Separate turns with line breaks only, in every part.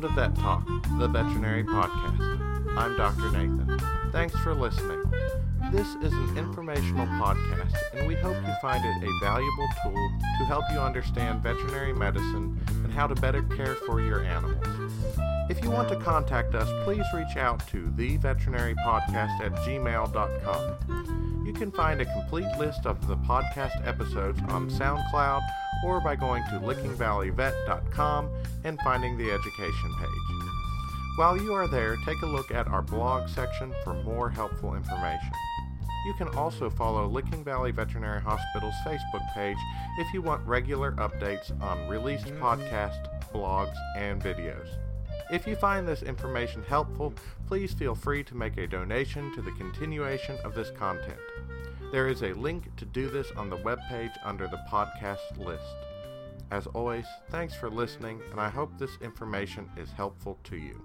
Welcome to Vet Talk, the veterinary podcast. I'm Dr. Nathan. Thanks for listening. This is an informational podcast, and we hope you find it a valuable tool to help you understand veterinary medicine and how to better care for your animals. If you want to contact us, please reach out to theveterinarypodcast at gmail.com. You can find a complete list of the podcast episodes on SoundCloud or by going to lickingvalleyvet.com and finding the education page. While you are there, take a look at our blog section for more helpful information. You can also follow Licking Valley Veterinary Hospital's Facebook page if you want regular updates on released podcasts, blogs, and videos. If you find this information helpful, please feel free to make a donation to the continuation of this content. There is a link to do this on the webpage under the podcast list. As always, thanks for listening, and I hope this information is helpful to you.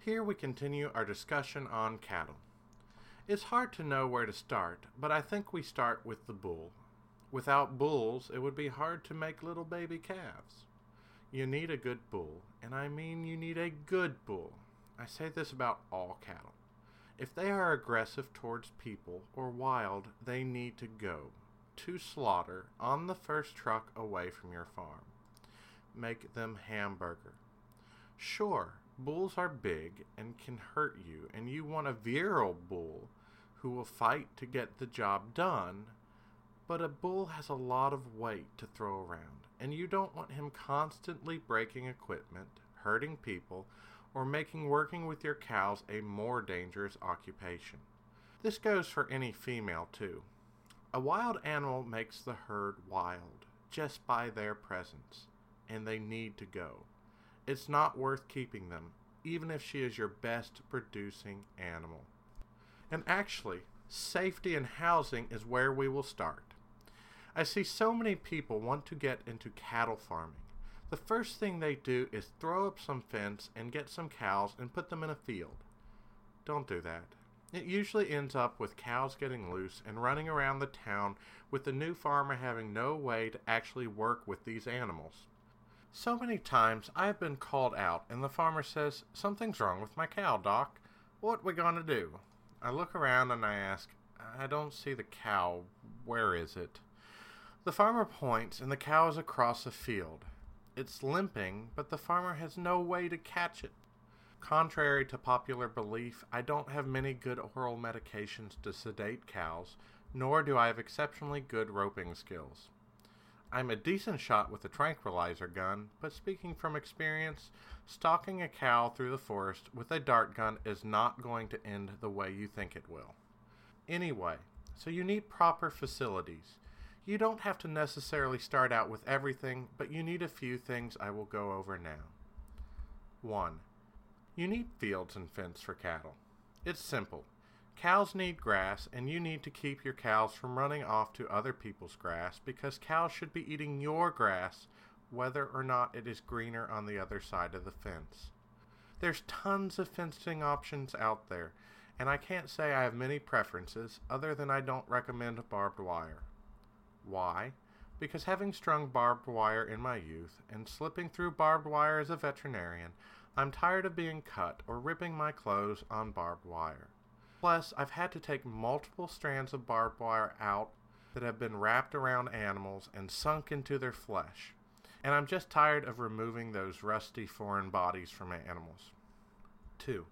Here we continue our discussion on cattle. It's hard to know where to start, but I think we start with the bull. Without bulls, it would be hard to make little baby calves. You need a good bull, and I mean you need a good bull. I say this about all cattle. If they are aggressive towards people or wild, they need to go to slaughter on the first truck away from your farm. Make them hamburger. Sure, bulls are big and can hurt you, and you want a virile bull who will fight to get the job done, but a bull has a lot of weight to throw around, and you don't want him constantly breaking equipment, hurting people, or making working with your cows a more dangerous occupation. This goes for any female, too. A wild animal makes the herd wild just by their presence, and they need to go. It's not worth keeping them, even if she is your best producing animal. And actually, safety and housing is where we will start. I see so many people want to get into cattle farming. The first thing they do is throw up some fence and get some cows and put them in a field. Don't do that. It usually ends up with cows getting loose and running around the town with the new farmer having no way to actually work with these animals. So many times I have been called out and the farmer says, Something's wrong with my cow, Doc. What we gonna do? I look around and I ask, I don't see the cow. Where is it? The farmer points and the cow is across a field. It's limping, but the farmer has no way to catch it. Contrary to popular belief, I don't have many good oral medications to sedate cows, nor do I have exceptionally good roping skills. I'm a decent shot with a tranquilizer gun, but speaking from experience, stalking a cow through the forest with a dart gun is not going to end the way you think it will. Anyway, so you need proper facilities. You don't have to necessarily start out with everything, but you need a few things I will go over now. 1. You need fields and fence for cattle. It's simple. Cows need grass, and you need to keep your cows from running off to other people's grass because cows should be eating your grass whether or not it is greener on the other side of the fence. There's tons of fencing options out there, and I can't say I have many preferences other than I don't recommend barbed wire. Why? Because having strung barbed wire in my youth and slipping through barbed wire as a veterinarian, I'm tired of being cut or ripping my clothes on barbed wire. Plus, I've had to take multiple strands of barbed wire out that have been wrapped around animals and sunk into their flesh, and I'm just tired of removing those rusty foreign bodies from animals. 2.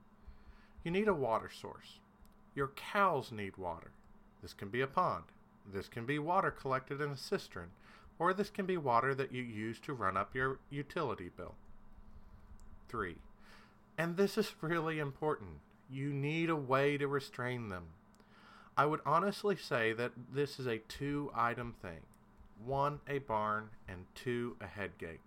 You need a water source. Your cows need water. This can be a pond. This can be water collected in a cistern, or this can be water that you use to run up your utility bill. 3. And this is really important. You need a way to restrain them. I would honestly say that this is a two item thing one, a barn, and two, a headgate.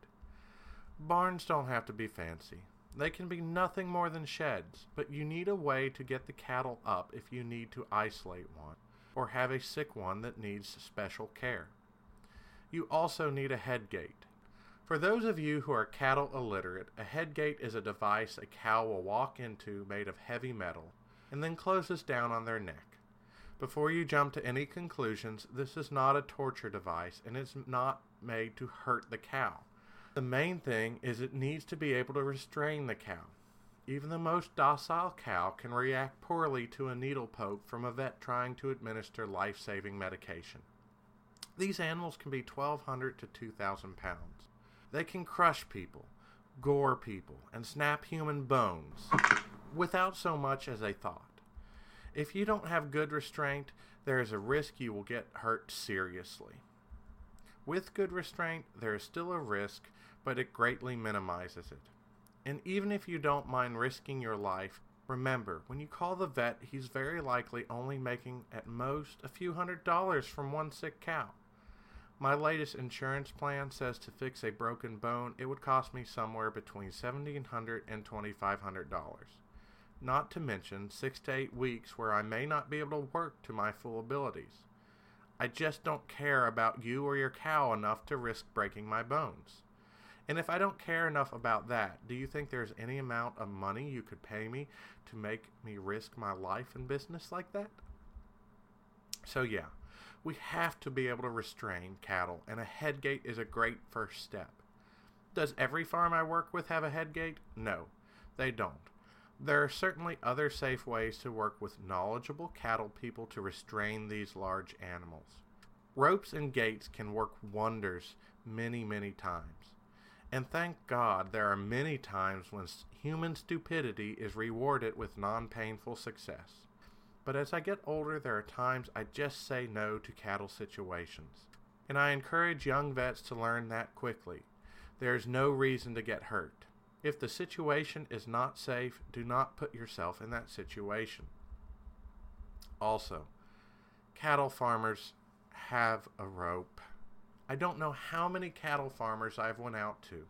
Barns don't have to be fancy. They can be nothing more than sheds, but you need a way to get the cattle up if you need to isolate one, or have a sick one that needs special care. You also need a head gate. For those of you who are cattle illiterate, a head gate is a device a cow will walk into made of heavy metal and then closes down on their neck. Before you jump to any conclusions, this is not a torture device and it's not made to hurt the cow. The main thing is it needs to be able to restrain the cow. Even the most docile cow can react poorly to a needle poke from a vet trying to administer life saving medication. These animals can be 1,200 to 2,000 pounds. They can crush people, gore people, and snap human bones without so much as a thought. If you don't have good restraint, there is a risk you will get hurt seriously. With good restraint, there is still a risk, but it greatly minimizes it. And even if you don't mind risking your life, remember, when you call the vet, he's very likely only making at most a few hundred dollars from one sick cow. My latest insurance plan says to fix a broken bone, it would cost me somewhere between $1,700 and $2,500. Not to mention six to eight weeks where I may not be able to work to my full abilities. I just don't care about you or your cow enough to risk breaking my bones. And if I don't care enough about that, do you think there's any amount of money you could pay me to make me risk my life and business like that? So, yeah, we have to be able to restrain cattle, and a head gate is a great first step. Does every farm I work with have a head gate? No, they don't. There are certainly other safe ways to work with knowledgeable cattle people to restrain these large animals. Ropes and gates can work wonders many, many times. And thank God there are many times when human stupidity is rewarded with non painful success. But as I get older, there are times I just say no to cattle situations. And I encourage young vets to learn that quickly. There is no reason to get hurt. If the situation is not safe, do not put yourself in that situation. Also, cattle farmers have a rope. I don't know how many cattle farmers I've went out to,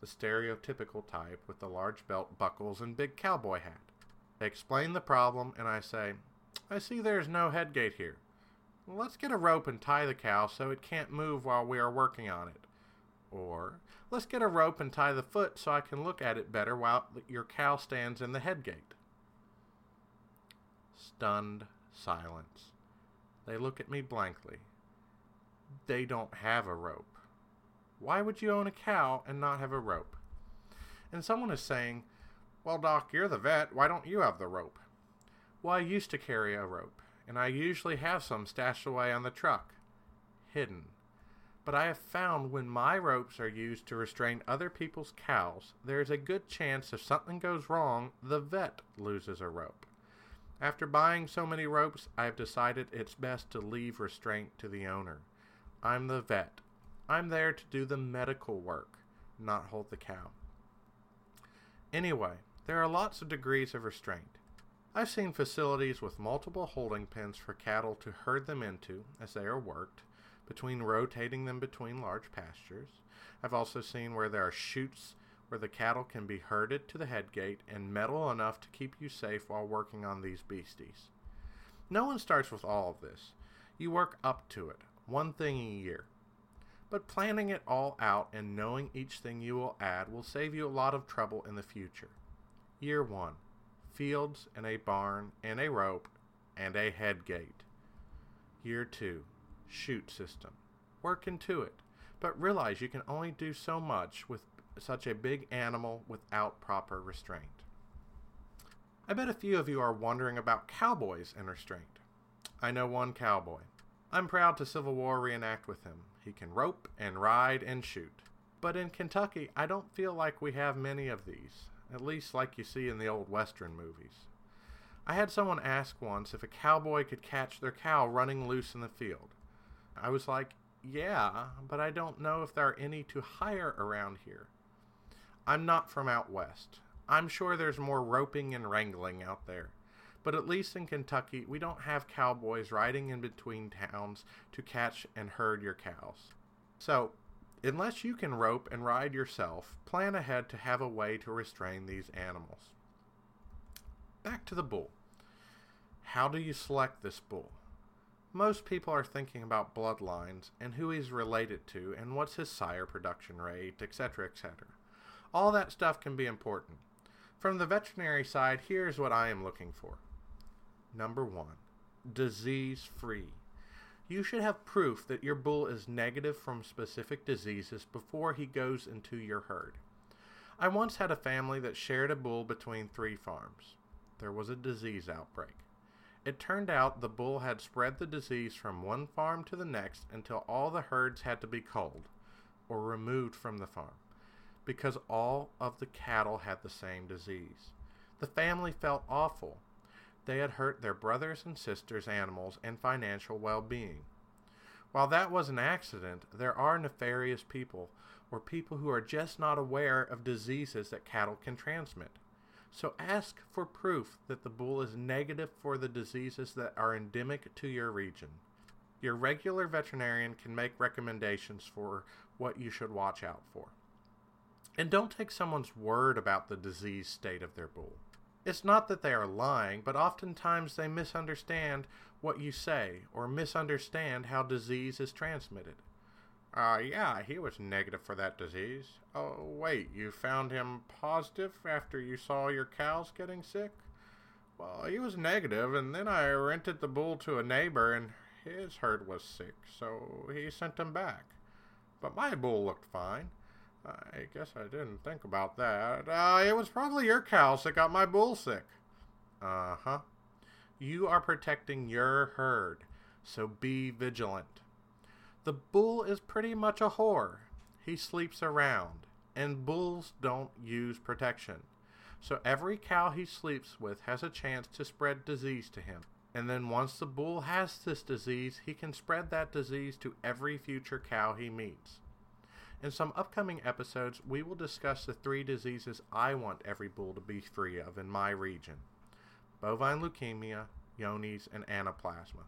the stereotypical type with the large belt buckles and big cowboy hat. They explain the problem, and I say, I see there's no headgate here. let's get a rope and tie the cow so it can't move while we are working on it. Or, let's get a rope and tie the foot so I can look at it better while your cow stands in the headgate. Stunned silence. They look at me blankly. They don't have a rope. Why would you own a cow and not have a rope? And someone is saying, Well, Doc, you're the vet. Why don't you have the rope? Well, I used to carry a rope, and I usually have some stashed away on the truck, hidden. But I have found when my ropes are used to restrain other people's cows, there is a good chance if something goes wrong, the vet loses a rope. After buying so many ropes, I have decided it's best to leave restraint to the owner. I'm the vet. I'm there to do the medical work, not hold the cow. Anyway, there are lots of degrees of restraint. I've seen facilities with multiple holding pens for cattle to herd them into as they are worked, between rotating them between large pastures. I've also seen where there are chutes where the cattle can be herded to the head gate and metal enough to keep you safe while working on these beasties. No one starts with all of this. You work up to it, one thing a year. But planning it all out and knowing each thing you will add will save you a lot of trouble in the future. Year 1 fields and a barn and a rope and a head gate. Year 2. Chute system. Work into it, but realize you can only do so much with such a big animal without proper restraint. I bet a few of you are wondering about cowboys and restraint. I know one cowboy. I'm proud to Civil War reenact with him. He can rope and ride and shoot. But in Kentucky, I don't feel like we have many of these at least like you see in the old Western movies. I had someone ask once if a cowboy could catch their cow running loose in the field. I was like, yeah, but I don't know if there are any to hire around here. I'm not from out west. I'm sure there's more roping and wrangling out there. But at least in Kentucky, we don't have cowboys riding in between towns to catch and herd your cows. So, Unless you can rope and ride yourself, plan ahead to have a way to restrain these animals. Back to the bull. How do you select this bull? Most people are thinking about bloodlines and who he's related to and what's his sire production rate, etc., etc. All that stuff can be important. From the veterinary side, here's what I am looking for. Number one, disease free. You should have proof that your bull is negative from specific diseases before he goes into your herd. I once had a family that shared a bull between three farms. There was a disease outbreak. It turned out the bull had spread the disease from one farm to the next until all the herds had to be culled or removed from the farm because all of the cattle had the same disease. The family felt awful. They had hurt their brothers and sisters' animals and financial well being. While that was an accident, there are nefarious people, or people who are just not aware of diseases that cattle can transmit. So ask for proof that the bull is negative for the diseases that are endemic to your region. Your regular veterinarian can make recommendations for what you should watch out for. And don't take someone's word about the disease state of their bull. It's not that they are lying, but oftentimes they misunderstand what you say or misunderstand how disease is transmitted. Uh, yeah, he was negative for that disease. Oh, wait, you found him positive after you saw your cows getting sick? Well, he was negative, and then I rented the bull to a neighbor, and his herd was sick, so he sent him back. But my bull looked fine. I guess I didn't think about that. Uh, it was probably your cows that got my bull sick. Uh huh. You are protecting your herd, so be vigilant. The bull is pretty much a whore. He sleeps around, and bulls don't use protection. So every cow he sleeps with has a chance to spread disease to him. And then once the bull has this disease, he can spread that disease to every future cow he meets. In some upcoming episodes, we will discuss the three diseases I want every bull to be free of in my region bovine leukemia, Johne's, and anaplasma.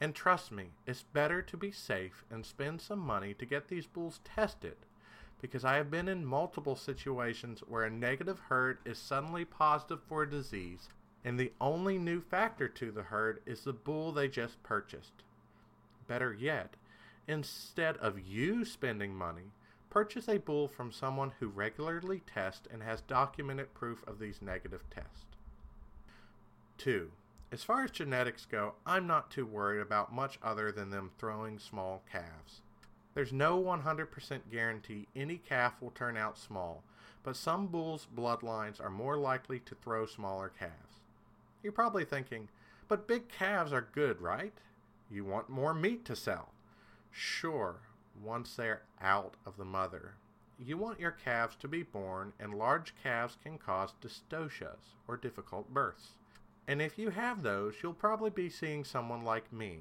And trust me, it's better to be safe and spend some money to get these bulls tested because I have been in multiple situations where a negative herd is suddenly positive for a disease and the only new factor to the herd is the bull they just purchased. Better yet, Instead of you spending money, purchase a bull from someone who regularly tests and has documented proof of these negative tests. 2. As far as genetics go, I'm not too worried about much other than them throwing small calves. There's no 100% guarantee any calf will turn out small, but some bulls' bloodlines are more likely to throw smaller calves. You're probably thinking, but big calves are good, right? You want more meat to sell. Sure, once they're out of the mother. You want your calves to be born, and large calves can cause dystocias, or difficult births. And if you have those, you'll probably be seeing someone like me.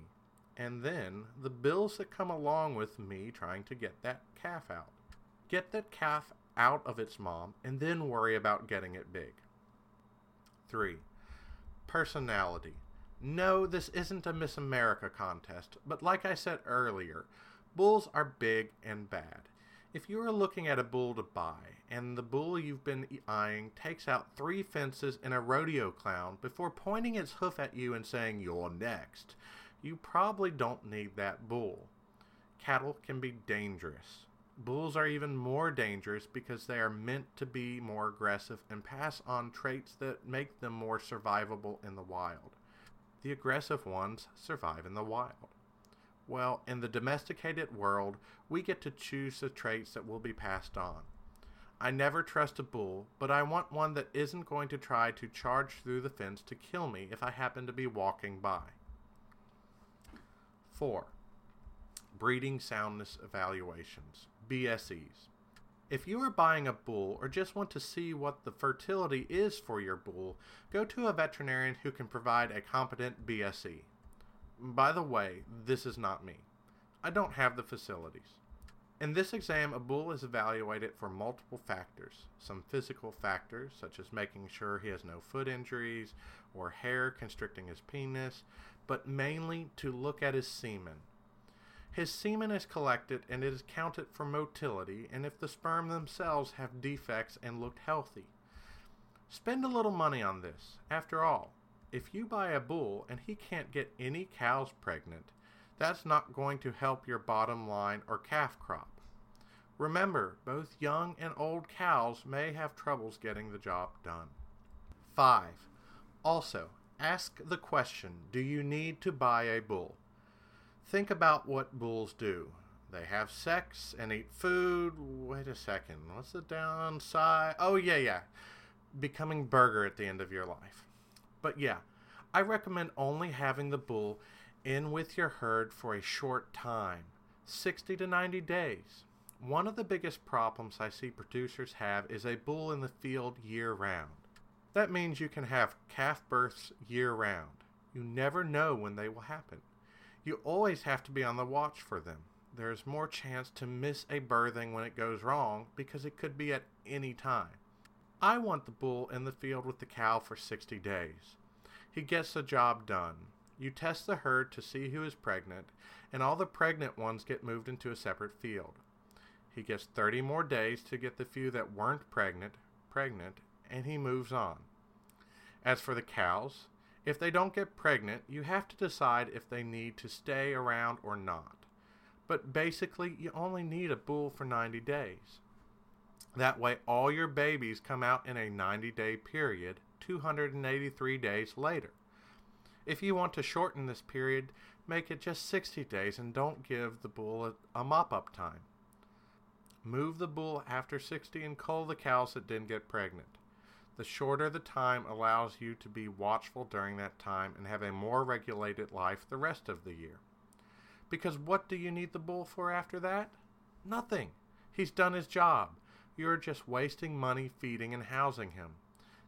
And then the bills that come along with me trying to get that calf out. Get that calf out of its mom, and then worry about getting it big. 3. Personality. No, this isn't a Miss America contest, but like I said earlier, bulls are big and bad. If you are looking at a bull to buy, and the bull you've been eyeing takes out three fences and a rodeo clown before pointing its hoof at you and saying, You're next, you probably don't need that bull. Cattle can be dangerous. Bulls are even more dangerous because they are meant to be more aggressive and pass on traits that make them more survivable in the wild the aggressive ones survive in the wild. Well, in the domesticated world, we get to choose the traits that will be passed on. I never trust a bull, but I want one that isn't going to try to charge through the fence to kill me if I happen to be walking by. 4. Breeding Soundness Evaluations, BSEs. If you are buying a bull or just want to see what the fertility is for your bull, go to a veterinarian who can provide a competent BSE. By the way, this is not me. I don't have the facilities. In this exam, a bull is evaluated for multiple factors. Some physical factors, such as making sure he has no foot injuries or hair constricting his penis, but mainly to look at his semen. His semen is collected and it is counted for motility and if the sperm themselves have defects and look healthy. Spend a little money on this. After all, if you buy a bull and he can't get any cows pregnant, that's not going to help your bottom line or calf crop. Remember, both young and old cows may have troubles getting the job done. 5. Also, ask the question Do you need to buy a bull? Think about what bulls do. They have sex and eat food. Wait a second. What's the downside? Oh, yeah, yeah. Becoming burger at the end of your life. But yeah, I recommend only having the bull in with your herd for a short time 60 to 90 days. One of the biggest problems I see producers have is a bull in the field year round. That means you can have calf births year round. You never know when they will happen. You always have to be on the watch for them. There is more chance to miss a birthing when it goes wrong because it could be at any time. I want the bull in the field with the cow for 60 days. He gets the job done. You test the herd to see who is pregnant, and all the pregnant ones get moved into a separate field. He gets 30 more days to get the few that weren't pregnant pregnant, and he moves on. As for the cows, if they don't get pregnant, you have to decide if they need to stay around or not. But basically, you only need a bull for 90 days. That way, all your babies come out in a 90 day period, 283 days later. If you want to shorten this period, make it just 60 days and don't give the bull a, a mop up time. Move the bull after 60 and cull the cows that didn't get pregnant. The shorter the time allows you to be watchful during that time and have a more regulated life the rest of the year. Because what do you need the bull for after that? Nothing. He's done his job. You're just wasting money feeding and housing him.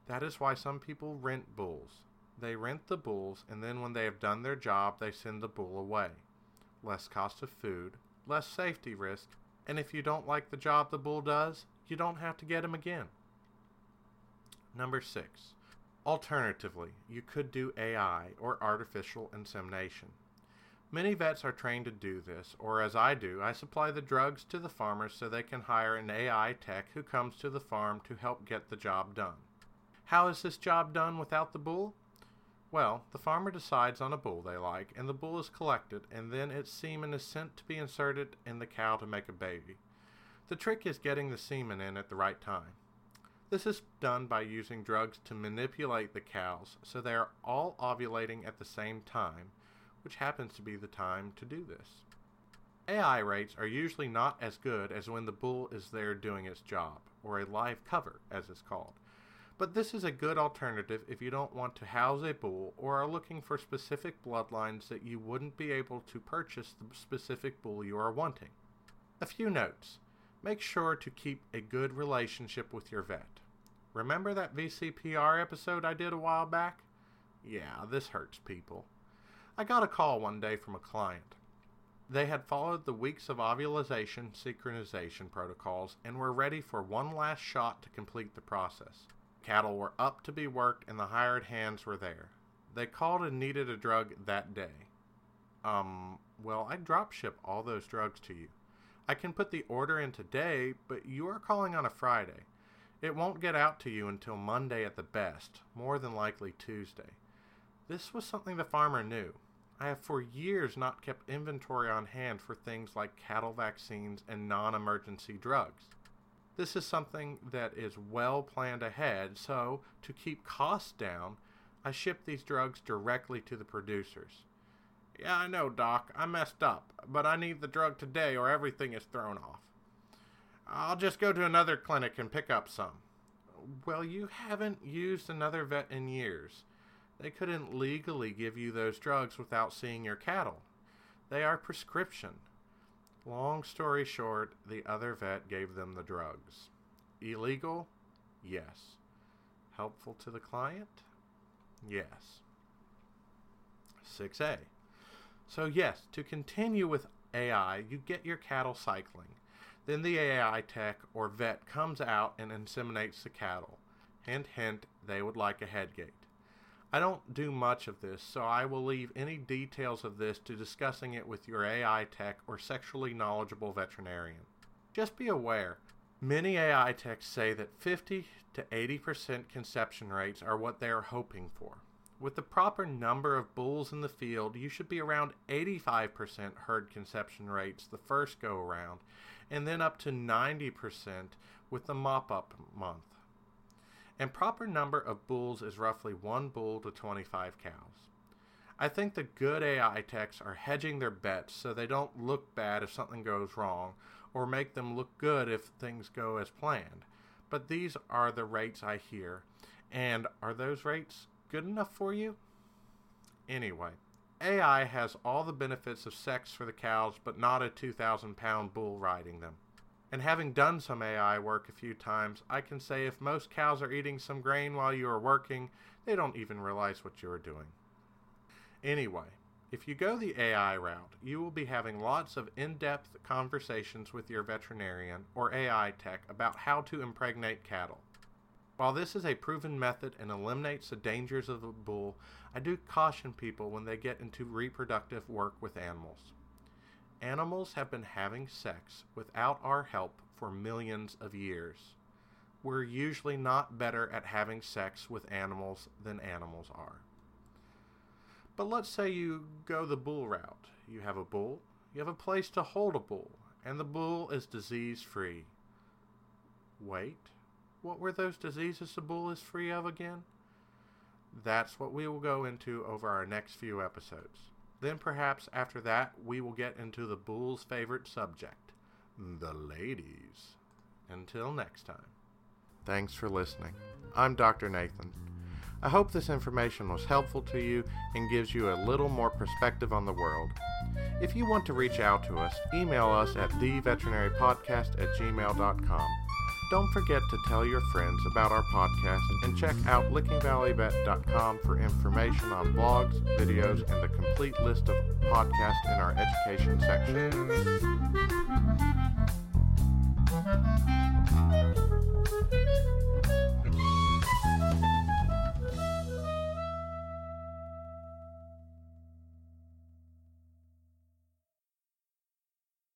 That is why some people rent bulls. They rent the bulls, and then when they have done their job, they send the bull away. Less cost of food, less safety risk, and if you don't like the job the bull does, you don't have to get him again. Number six. Alternatively, you could do AI or artificial insemination. Many vets are trained to do this, or as I do, I supply the drugs to the farmers so they can hire an AI tech who comes to the farm to help get the job done. How is this job done without the bull? Well, the farmer decides on a bull they like, and the bull is collected, and then its semen is sent to be inserted in the cow to make a baby. The trick is getting the semen in at the right time. This is done by using drugs to manipulate the cows so they are all ovulating at the same time, which happens to be the time to do this. AI rates are usually not as good as when the bull is there doing its job, or a live cover, as it's called. But this is a good alternative if you don't want to house a bull or are looking for specific bloodlines that you wouldn't be able to purchase the specific bull you are wanting. A few notes. Make sure to keep a good relationship with your vet. Remember that VCPR episode I did a while back? Yeah, this hurts people. I got a call one day from a client. They had followed the weeks of ovulation synchronization protocols and were ready for one last shot to complete the process. Cattle were up to be worked and the hired hands were there. They called and needed a drug that day. Um, well, I drop ship all those drugs to you. I can put the order in today, but you are calling on a Friday. It won't get out to you until Monday at the best, more than likely Tuesday. This was something the farmer knew. I have for years not kept inventory on hand for things like cattle vaccines and non emergency drugs. This is something that is well planned ahead, so to keep costs down, I ship these drugs directly to the producers. Yeah, I know, Doc, I messed up, but I need the drug today or everything is thrown off. I'll just go to another clinic and pick up some. Well, you haven't used another vet in years. They couldn't legally give you those drugs without seeing your cattle. They are prescription. Long story short, the other vet gave them the drugs. Illegal? Yes. Helpful to the client? Yes. 6A. So, yes, to continue with AI, you get your cattle cycling. Then the AI tech or vet comes out and inseminates the cattle. Hint, hint, they would like a headgate. I don't do much of this, so I will leave any details of this to discussing it with your AI tech or sexually knowledgeable veterinarian. Just be aware, many AI techs say that 50 to 80% conception rates are what they are hoping for. With the proper number of bulls in the field, you should be around 85% herd conception rates the first go around, and then up to 90% with the mop up month. and proper number of bulls is roughly one bull to 25 cows. I think the good AI techs are hedging their bets so they don't look bad if something goes wrong or make them look good if things go as planned. But these are the rates I hear. And are those rates good enough for you? Anyway, AI has all the benefits of sex for the cows, but not a 2,000 pound bull riding them. And having done some AI work a few times, I can say if most cows are eating some grain while you are working, they don't even realize what you are doing. Anyway, if you go the AI route, you will be having lots of in depth conversations with your veterinarian or AI tech about how to impregnate cattle. While this is a proven method and eliminates the dangers of the bull, I do caution people when they get into reproductive work with animals. Animals have been having sex without our help for millions of years. We're usually not better at having sex with animals than animals are. But let's say you go the bull route. You have a bull, you have a place to hold a bull, and the bull is disease free. Wait, what were those diseases the bull is free of again? That's what we will go into over our next few episodes. Then perhaps after that, we will get into the bull's favorite subject the ladies. Until next time. Thanks for listening. I'm Dr. Nathan. I hope this information was helpful to you and gives you a little more perspective on the world. If you want to reach out to us, email us at theveterinarypodcast at gmail.com. Don't forget to tell your friends about our podcast and check out lickingvalleyvet.com for information on blogs, videos, and the complete list of podcasts in our education section.